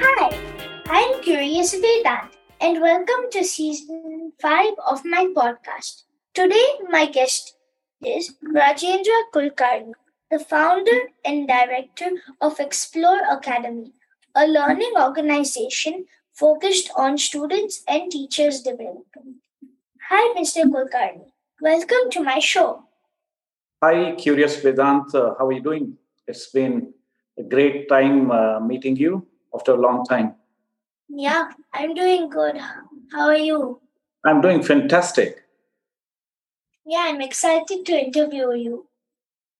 Hi, I'm Curious Vedant, and welcome to season 5 of my podcast. Today, my guest is Rajendra Kulkarni, the founder and director of Explore Academy, a learning organization focused on students and teachers' development. Hi, Mr. Kulkarni. Welcome to my show. Hi, Curious Vedant. Uh, how are you doing? It's been a great time uh, meeting you after a long time. Yeah, I'm doing good. How are you? I'm doing fantastic. Yeah, I'm excited to interview you.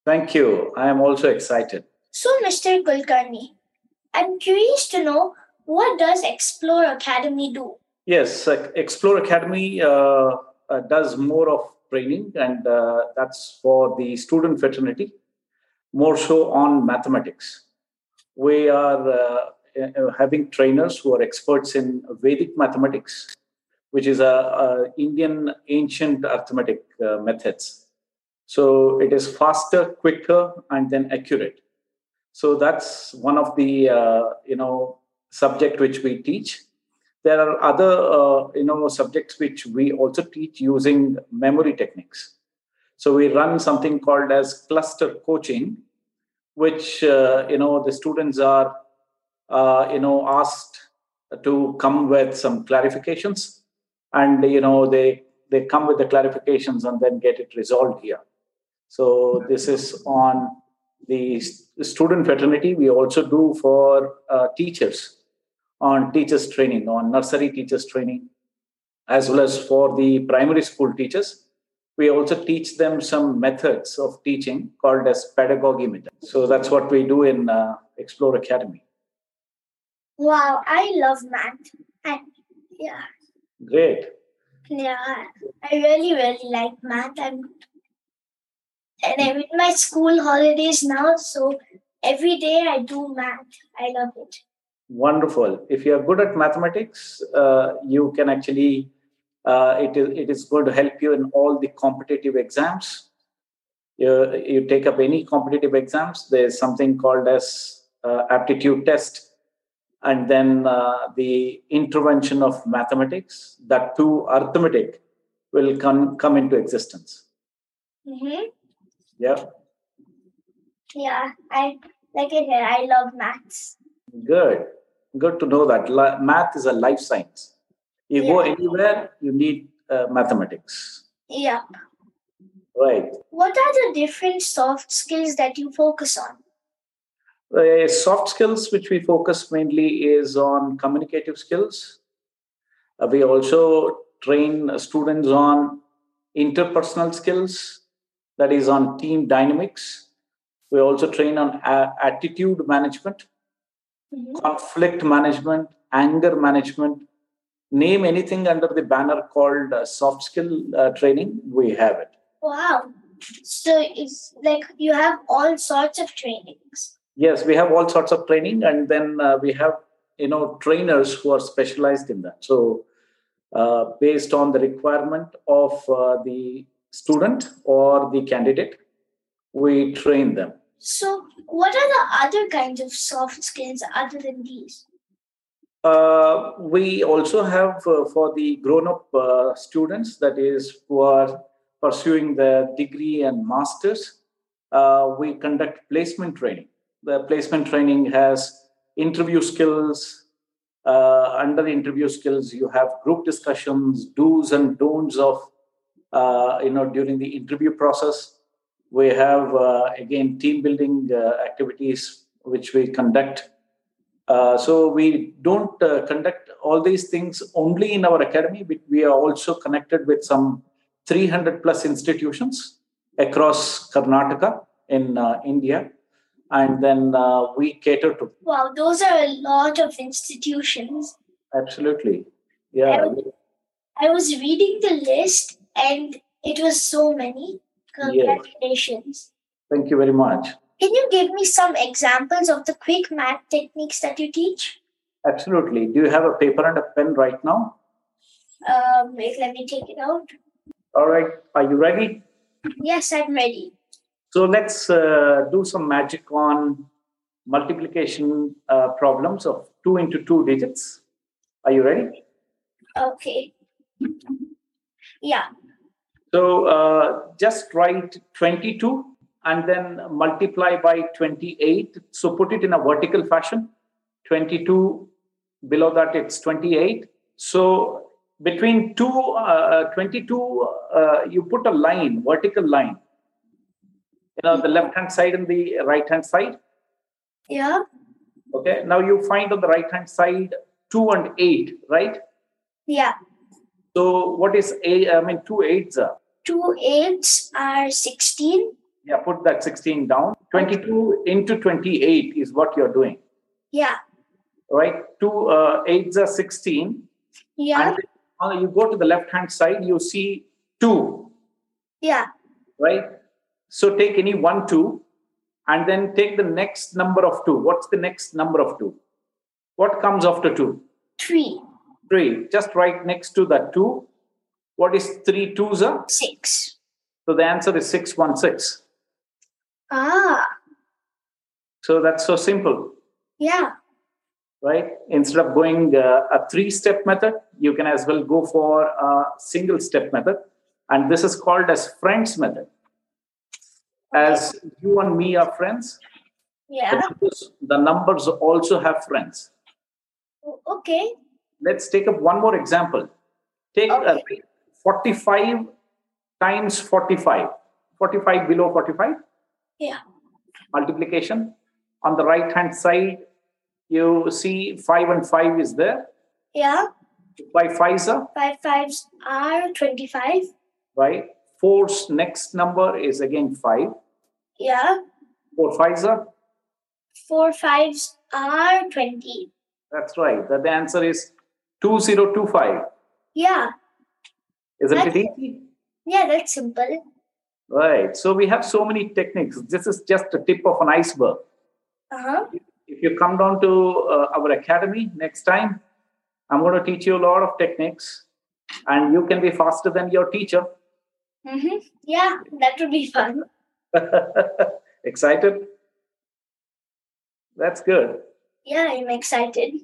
Thank you. I am also excited. So, Mr. Kulkarni, I'm curious to know what does Explore Academy do? Yes, uh, Explore Academy uh, uh, does more of training, and uh, that's for the student fraternity, more so on mathematics. We are uh, uh, having trainers who are experts in Vedic mathematics, which is a, a Indian ancient arithmetic uh, methods. So it is faster, quicker, and then accurate. So that's one of the uh, you know subject which we teach. There are other uh, you know subjects which we also teach using memory techniques. So we run something called as cluster coaching, which uh, you know the students are uh, you know asked to come with some clarifications, and you know they they come with the clarifications and then get it resolved here. So this is on the student fraternity. We also do for uh, teachers on teachers training, on nursery teachers training, as well as for the primary school teachers. We also teach them some methods of teaching called as pedagogy method. So that's what we do in uh, Explore Academy. Wow, I love math. And yeah, Great. yeah, I really, really like math. I'm, and I'm in my school holidays now, so every day I do math. I love it. Wonderful. If you are good at mathematics, uh, you can actually, uh, it, is, it is going to help you in all the competitive exams. You, you take up any competitive exams, there's something called as uh, aptitude test. And then uh, the intervention of mathematics, that too arithmetic, will come, come into existence. Mm-hmm. Yeah, Yeah, I like I said, I love maths. good. Good to know that La- math is a life science. You go anywhere, you need uh, mathematics. Yeah. Right. What are the different soft skills that you focus on? The soft skills, which we focus mainly, is on communicative skills. Uh, we also train students on interpersonal skills, that is, on team dynamics. We also train on a- attitude management, Mhm. conflict management, anger management. Name anything under the banner called uh, soft skill uh, training, we have it. Wow. So it's like you have all sorts of trainings. Yes, we have all sorts of training, and then uh, we have you know trainers who are specialized in that. So, uh, based on the requirement of uh, the student or the candidate, we train them. So what are the other kinds of soft skills other than these? Uh, we also have uh, for the grown-up uh, students, that is, who are pursuing their degree and masters, uh, we conduct placement training. The placement training has interview skills. Uh, under the interview skills, you have group discussions, do's and don'ts of, uh, you know, during the interview process. We have uh, again team building uh, activities which we conduct uh, so we don't uh, conduct all these things only in our academy, but we are also connected with some 300 plus institutions across Karnataka in uh, India. And then uh, we cater to Wow, those are a lot of institutions. absolutely. Yeah. I was reading the list and it was so many. Congratulations. Thank you very much. Can you give me some examples of the quick math techniques that you teach? Absolutely. Do you have a paper and a pen right now? Um, wait, let me take it out. All right. Are you ready? Yes, I'm ready. So let's uh, do some magic on multiplication uh, problems of 2 into 2 digits. Are you ready? Okay. Yeah. So uh, just write 22 and then multiply by 28. So put it in a vertical fashion. 22, below that it's 28. So between two, uh, 22, uh, you put a line, vertical line. You know, the left hand side and the right hand side. Yeah. Okay. Now you find on the right hand side 2 and 8, right? Yeah. So what is a? I mean, two eights are. Two eights are 16. Yeah, put that 16 down. 22 into 28 is what you're doing, Yeah. right? Two uh, eights are 16. Yeah. And uh, you go to the left hand side, you see two, Yeah. right? So take any one, two, and then take the next number of two. What's the next number of two? What comes after two? Three. Three. Just right next to that two. What is three twos are? Six. So the answer is 616. Ah. So that's so simple. Yeah. right? Instead of going uh, a three step method, you can as well go for a single step method. And this is called as friends method. As you and me are friends, the Yeah. numbers, the numbers also have friends. Okay. Let's take up one more example. Take Okay. 45 times 45. 45 below 45. Yeah. Multiplication. On the right hand side, you see 5 and 5 is there. Yeah. By 5 are Five fives are 25. right? Four's next number is again 5. Yeah. 4 5s are, Four fives are 20. that's right. The answer is 2025. Yeah. Isn't it That's- easy? Yeah, that's simple. Right. So we have so many techniques. This is just a tip of an iceberg. Uh huh. If you come down to uh, our academy next time, I'm going to teach you a lot of techniques and you can be faster than your teacher. Mm-hmm. Yeah, that would be fun. Excited? That's good. Yeah, I'm excited.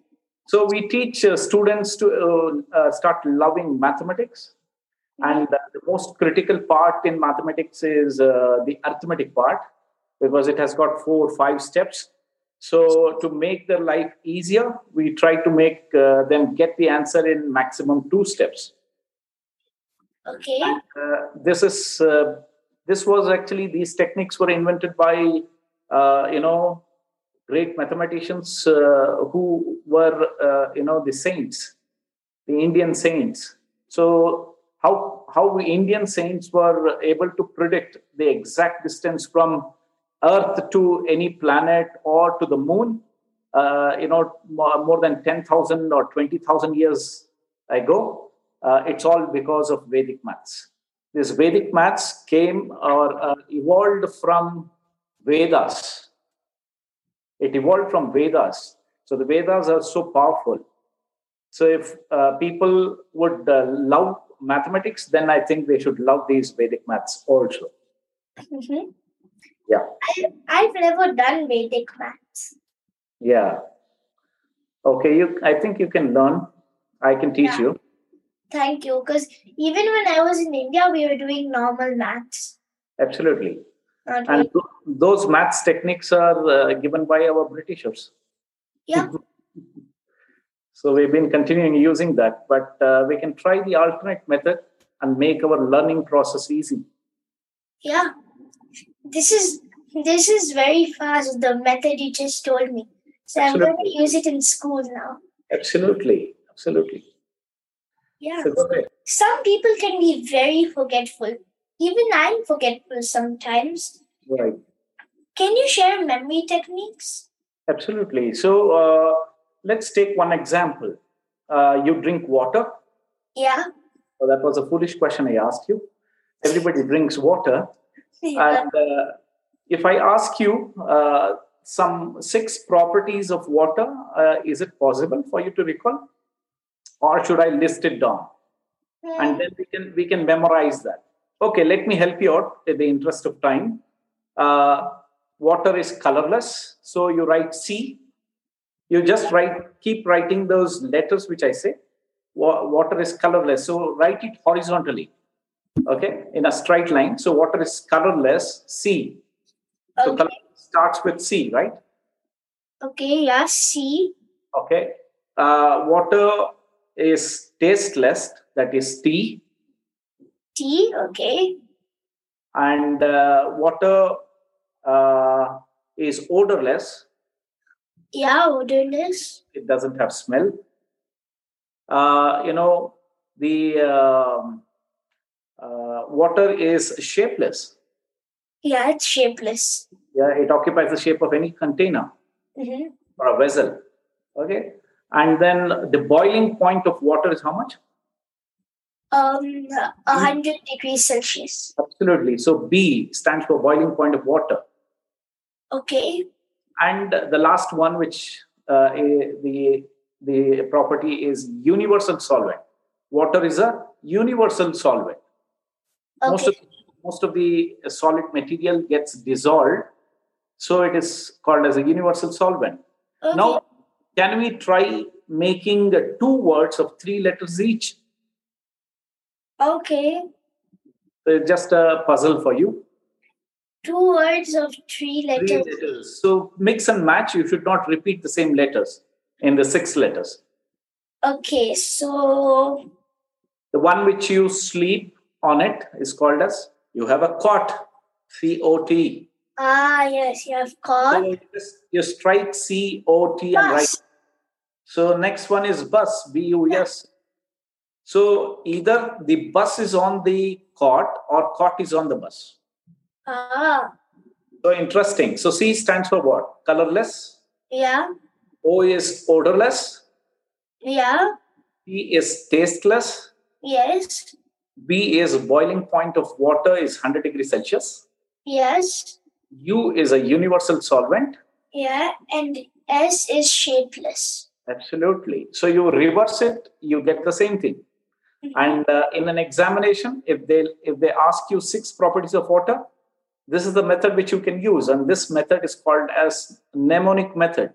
So we teach uh, students to uh, uh, start loving mathematics, and uh, the most critical part in mathematics is uh, the arithmetic part because it has got four or five steps. So to make their life easier, we try to make uh, them get the answer in maximum two steps. Okay. Uh, this is uh, this was actually these techniques were invented by uh, you know great mathematicians uh, who were uh, you know the saints the indian saints so how how indian saints were able to predict the exact distance from earth to any planet or to the moon uh, you know more, than 10000 or 20000 years ago uh, it's all because of vedic maths this vedic maths came or uh, evolved from vedas it evolved from Vedas. So the Vedas are so powerful. So if uh, people would uh, love mathematics, then I think they should love these Vedic maths also. Mm-hmm. Yeah. I, I've never done Vedic maths. Yeah. Okay, you. I think you can learn. I can teach Yeah. you. Thank you. Because even when I was in India, we were doing normal maths. Absolutely. Not And th- those maths techniques are uh, given by our Britishers. Yeah. So we've been continuing using that, but uh, we can try the alternate method and make our learning process easy. Yeah. This is this is very fast, the method you just told me. So I'm going to use it in school now. Absolutely. Absolutely. Yeah. So. Some people can be very forgetful. Even I'm forgetful sometimes. Right. Can you share memory techniques? Absolutely. So uh, let's take one example. Uh, you drink water. Yeah. So that was a foolish question I asked you. Everybody drinks water. Yeah. And uh, if I ask you uh, some six properties of water, uh, is it possible for you to recall? Or should I list it down? and then we can we can memorize that. Okay, let me help you out in the interest of time. Uh, water is colorless, so you write C. You just write, keep writing those letters which I say. Water is colorless, so write it horizontally. Okay, in a straight line. So water is colorless. C. So Okay. color starts with C, right? Okay, yeah, C. Okay. Uh, water is tasteless. That is T. T. Okay. and uh, water uh, is odorless Yeah, odorless. it doesn't have smell uh, you know the um, uh, water is shapeless Yeah, it's shapeless. yeah it occupies the shape of any container Mm-hmm. or a vessel okay and then the boiling point of water is how much Um, a hundred degrees Celsius. absolutely so b stands for boiling point of water Okay. And the last one which uh, the the property is universal solvent water is a universal solvent okay. most of most of the solid material gets dissolved so it is called as a universal solvent okay. now can we try making uh, two words of three letters each Okay. So it's just a puzzle for you Two words of three three letters. letters so mix and match you should not repeat the same letters in the six letters Okay, so The one which you sleep on it is called as you have a cot, C O T. ah yes, you have So you, just, you strike C O T and write. So next one is bus, B U S. So either the bus is on the cot or cot is on the bus. Ah, So interesting. So C stands for what? Colorless. yeah, O is odorless. yeah, T is tasteless. yes, B is boiling point of water is 100 degrees Celsius. yes, U is a universal solvent. yeah, and S is shapeless. Absolutely. So you reverse it, you get the same thing. And uh, in an examination, if they if they ask you six properties of water, this is the method which you can use, and this method is called as mnemonic method.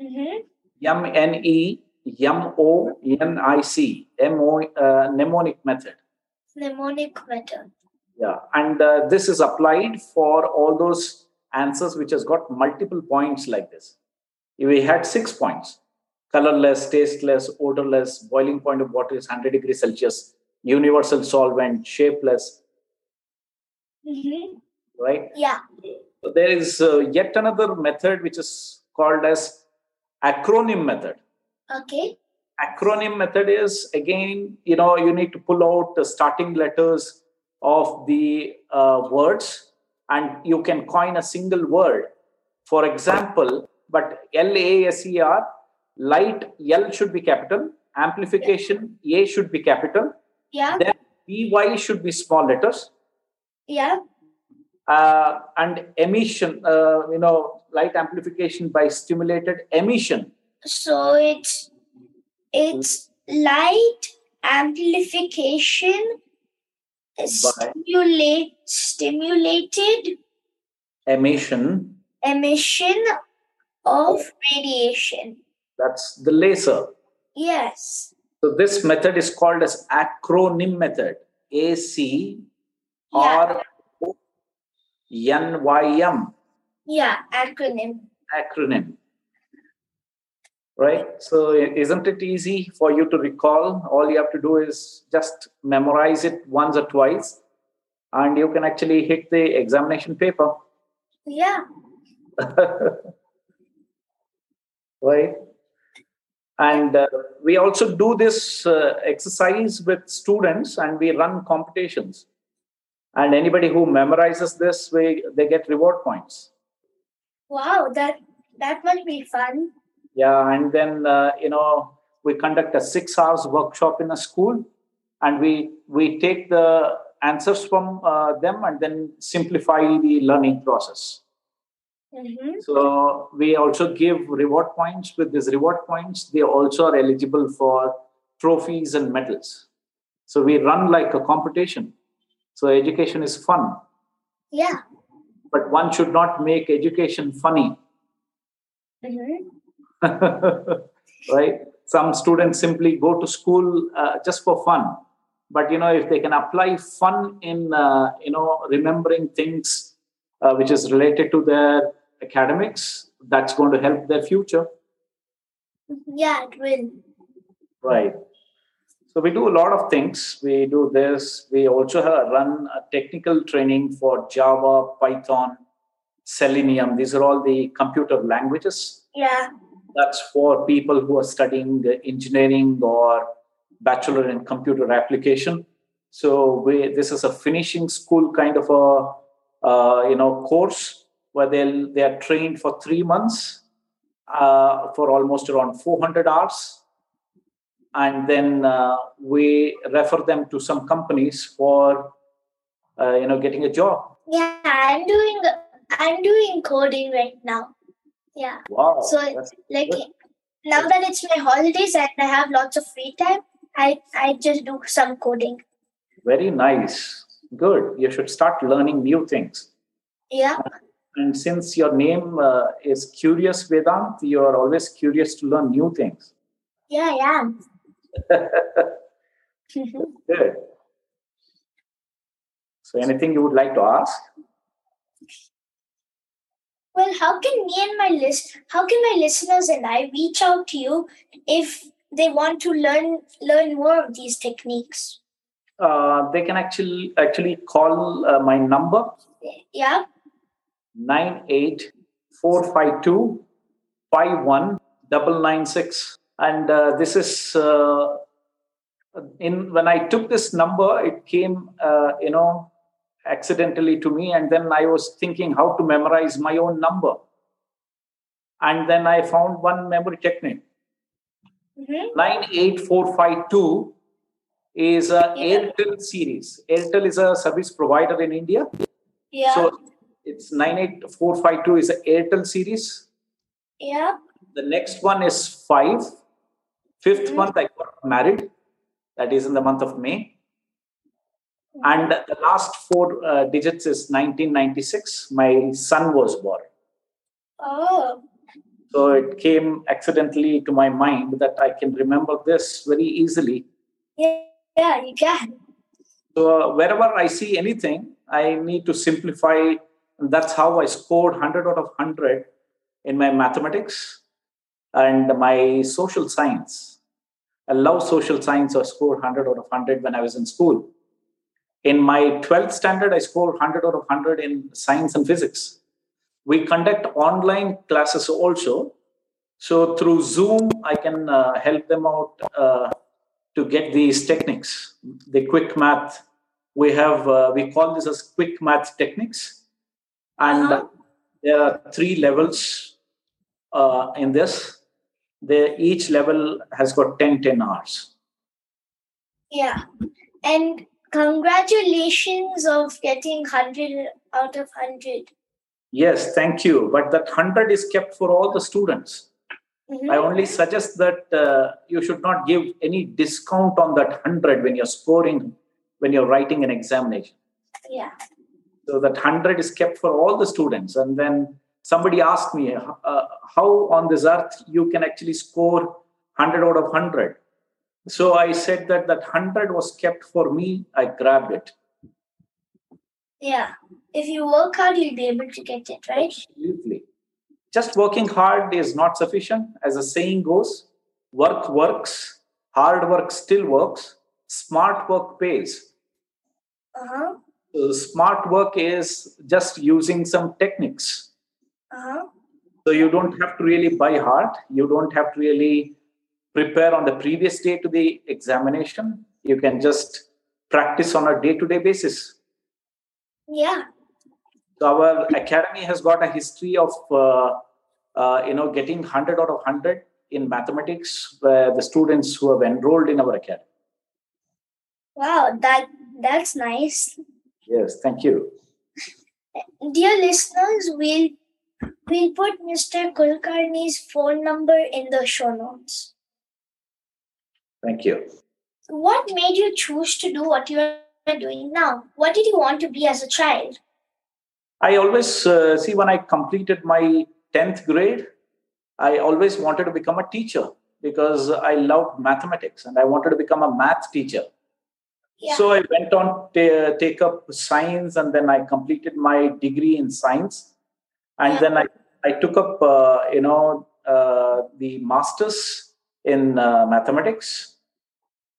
Mm-hmm. M N E M O N I C M O uh, mnemonic method. Mnemonic method. Yeah, and uh, this is applied for all those answers which has got multiple points like this. If we had six points: colorless, tasteless, odorless, boiling point of water is 100 degrees Celsius, universal solvent, shapeless, Mm-hmm. Right? Yeah. So there is uh, yet another method which is called as acronym method. Okay. acronym method is again you know you need to pull out the starting letters of the uh, words and you can coin a single word for example but l a s e r light l should be capital amplification a should be capital Yeah. then by should be small letters Yeah. Uh, and emission uh, you know light amplification by stimulated emission So it's it's light amplification stimulate stimulated emission emission of radiation. that's the laser Yes. So this method is called as acronym method. A C Yeah. R O N Y M Yeah. Acronym. acronym. Right? So isn't it easy for you to recall? All you have to do is just memorize it once or twice, and you can actually hit the examination paper. Yeah. right? And uh, we also do this uh, exercise with students and we run competitions. And anybody who memorizes this, we, they get reward points. Wow. That that must be fun. Yeah, and then, uh, you know, we conduct a six hours workshop in a school and we, we take the answers from uh, them and then simplify the learning process. Mm-hmm. So we also give reward points. With these reward points, they also are eligible for trophies and medals. So we run like a competition. So education is fun. Yeah. But one should not make education funny. Mm-hmm. right? Some students simply go to school uh, just for fun. But you know, if they can apply fun in uh, you know remembering things uh, which is related to their academics, that's going to help their future. Yeah, it will. Right. So we do a lot of things. We do this. We also have run a technical training for Java, Python, Selenium. These are all the computer languages. Yeah. That's for people who are studying engineering or bachelor in computer application. So we, this is a finishing school kind of a uh, you know course where they they are trained for three months uh, for almost around 400 hours and then uh, we refer them to some companies for uh, you know getting a job Yeah, I'm doing I'm doing coding right now. Yeah. wow So like good. now that it's my holidays and I have lots of free time, I I just do some coding. very nice good you should start learning new things Yeah. and since your name uh, is curious vedant you are always curious to learn new things Yeah, I am. good so anything you would like to ask Well, how can me and my list how can my listeners and I reach out to you if they want to learn learn more of these techniques? uh, they can actually actually call uh, my number Yeah. 98452 51996 and uh, this is uh, in when i took this number it came uh, you know accidentally to me and then i was thinking how to memorize my own number and then i found one memory technique Mm-hmm. 98452 is a Yeah. airtel series airtel is a service provider in india Yeah. so it's 98452 is a Airtel series. yeah. The next one is five. Fifth Mhm. month I got married. That is in the month of May. And the last four uh, digits is 1996. My son was born. Oh. So it came accidentally to my mind that I can remember this very easily. Yeah, yeah, you can. So uh, wherever I see anything, I need to simplify. That's how I scored 100 out of 100 in my mathematics and my social science. I love social science. I scored 100 out of 100 when I was in school. In my 12th standard, I scored 100 out of 100 in science and physics. We conduct online classes also. So through Zoom, I can uh, help them out uh, to get these techniques, the quick math. We have, uh, we call this as quick math techniques. And Uh-huh. there are three levels uh, in this. They, each level has got 10, 10 hours. Yeah. And congratulations of getting 100 out of 100. Yes, thank you. But that 100 is kept for all the students. Mhm. I only suggest that uh, you should not give any discount on that 100 when you're scoring, when you're writing an examination. Yeah. So that 100 is kept for all the students. And then somebody asked me, uh, how on this earth you can actually score 100 out of 100? So I said that that 100 was kept for me. I grabbed it. Yeah. If you work hard, you'll be able to get it, right? Absolutely. Just working hard is not sufficient. As the saying goes, work works, hard work still works, smart work pays. Uh-huh. Smart work is just using some techniques. Uh-huh. So you don't have to really buy hard. You don't have to really prepare on the previous day to the examination. You can just practice on a day to day basis. Yeah. So our academy has got a history of uh, uh, you know getting 100 out of 100 in mathematics where the students who have enrolled in our academy. Wow, that that's nice. Yes, thank you. Dear listeners, we'll we'll put Mr. Kulkarni's phone number in the show notes. Thank you. What made you choose to do what you are doing now? What did you want to be as a child? I always uh, see when I completed my 10th grade, I always wanted to become a teacher because I loved mathematics and I wanted to become a math teacher. Yeah. So I went on to take up science and then I completed my degree in science. And Yeah. then I, I took up, uh, you know, uh, the master's in uh, mathematics.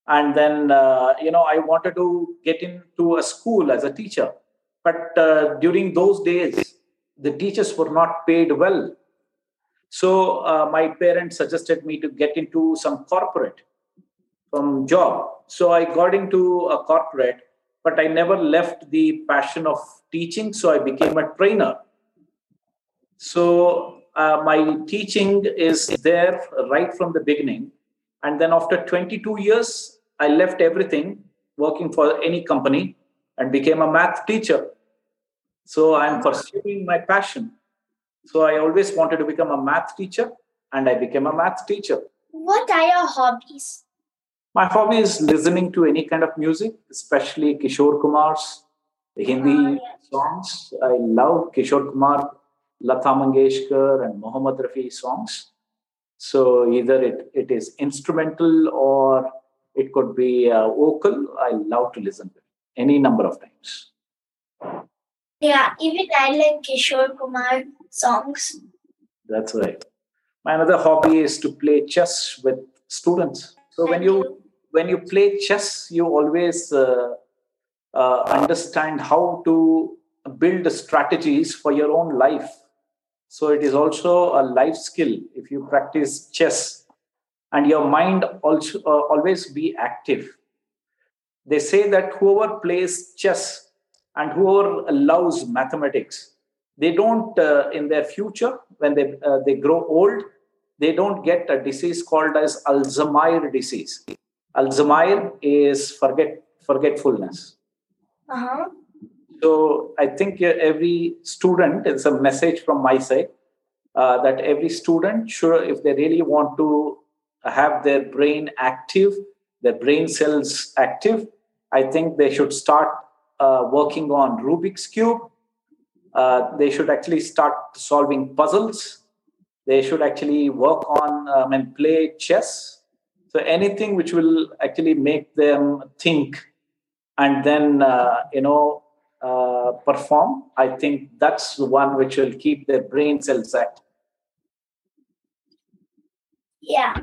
And then, uh, you know, I wanted to get into a school as a teacher. But uh, during those days, the teachers were not paid well. So uh, my parents suggested me to get into some corporate from job. So I got into a corporate, but I never left the passion of teaching. So I became a trainer. So uh, my teaching is there right from the beginning. And then after 22 years, I left everything working for any company and became a math teacher. So I'm pursuing my passion. So I always wanted to become a math teacher and I became a math teacher. What are your hobbies? My hobby is listening to any kind of music, especially Kishore Kumar's Hindi yeah. songs. I love Kishore Kumar, Lata Mangeshkar, and Mohammad Rafi songs. So either it, it is instrumental or it could be uh, vocal. I love to listen to it any number of times. Yeah, even I like Kishore Kumar songs. That's right. My another hobby is to play chess with students. So when you you. when you play chess, you always uh, uh, understand how to build strategies for your own life. So it is also a life skill if you practice chess, and your mind also uh, always be active. They say that whoever plays chess and whoever loves mathematics, they don't uh, in their future when they uh, they grow old, they don't get a disease called as Alzheimer disease. Alzheimer is forget forgetfulness. Uh-huh. So I think every student, it's a message from my side uh, that every student should, if they really want to have their brain active, their brain cells active, I think they should start uh, working on Rubik's cube. Uh, they should actually start solving puzzles. They should actually work on um, and play chess. So anything which will actually make them think and then uh, you know uh, perform i think that's the one which will keep their brain cells active Yeah.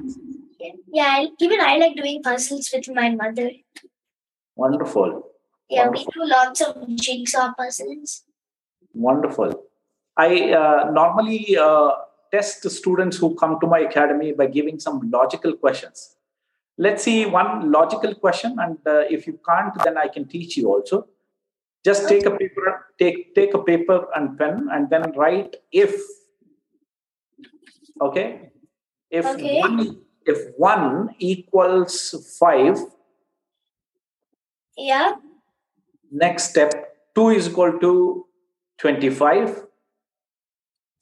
Yeah, even I like doing puzzles with my mother. wonderful Yeah, we do lots of jigsaw puzzles. wonderful i uh, normally uh, test the students who come to my academy by giving some logical questions let's see one logical question and uh, if you can't then i can teach you also just take a paper take take a paper and pen and then write if okay if Okay. one if one equals five Yeah. next step two is equal to 25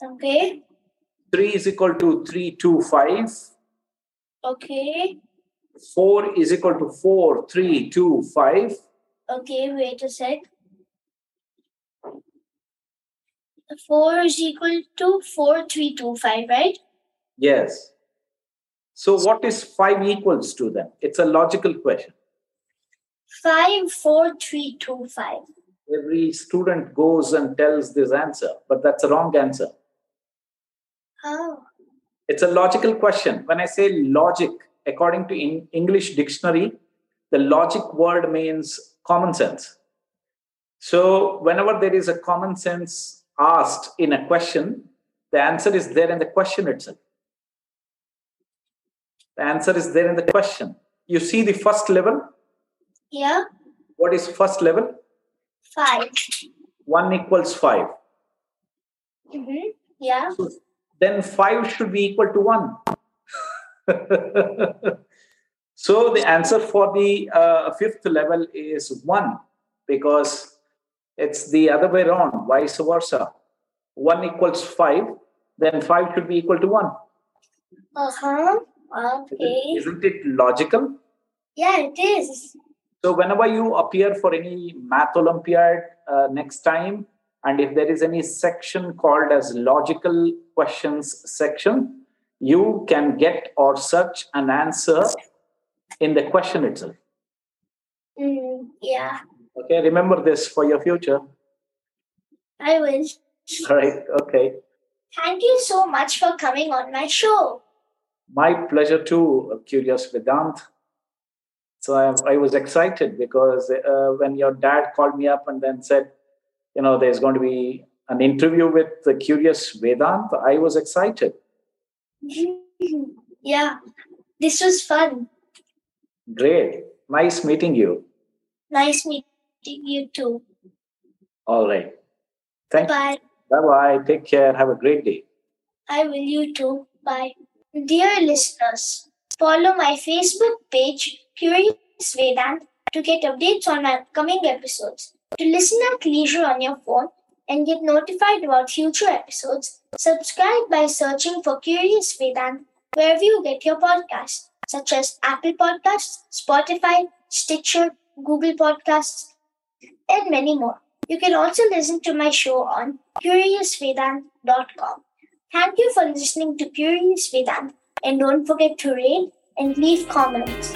Okay. three is equal to 325 Okay. 4 is equal to 4325 Okay, wait a sec. Four is equal to four three two five, right? yes so what is 5 equals to then it's a logical question Five four three two five. every student goes and tells this answer but that's a wrong answer Oh. it's a logical question when i say logic according to in english dictionary the logic word means common sense so whenever there is a common sense asked in a question the answer is there in the question itself the answer is there in the question you see the first level Yeah. what is first level Five. 1 equals 5 Mm-hmm. Yeah. So then 5 should be equal to 1. so the answer for the uh, fifth level is 1 because it's the other way around, vice versa. 1 equals 5, then 5 should be equal to 1. Uh huh. Isn't- Okay. Isn't it logical? Yeah, it is. So whenever you appear for any math Olympiad uh, next time, and if there is any section called as logical questions section, you can get or search an answer in the question itself. Mm, yeah, Okay, remember this for your future. I will. All right. Okay. Thank you so much for coming on my show. My pleasure too, Curious Vedant. So I, I was excited because uh, when your dad called me up and then said, you know, there's going to be an interview with the Curious Vedant, I was excited. yeah, this was fun. Great. Nice meeting you. Nice meeting you too. All right. Thank Bye. you. Bye bye. Take care. Have a great day. I will you too. Bye. Dear listeners, follow my Facebook page, Curious Vedant, to get updates on my upcoming episodes. To listen at leisure on your phone and get notified about future episodes, subscribe by searching for Curious Vedant wherever you get your podcasts, such as Apple Podcasts, Spotify, Stitcher, Google Podcasts, and many more. You can also listen to my show on CuriousVedant.com. Thank you for listening to Curious Vedant and don't forget to rate and leave comments.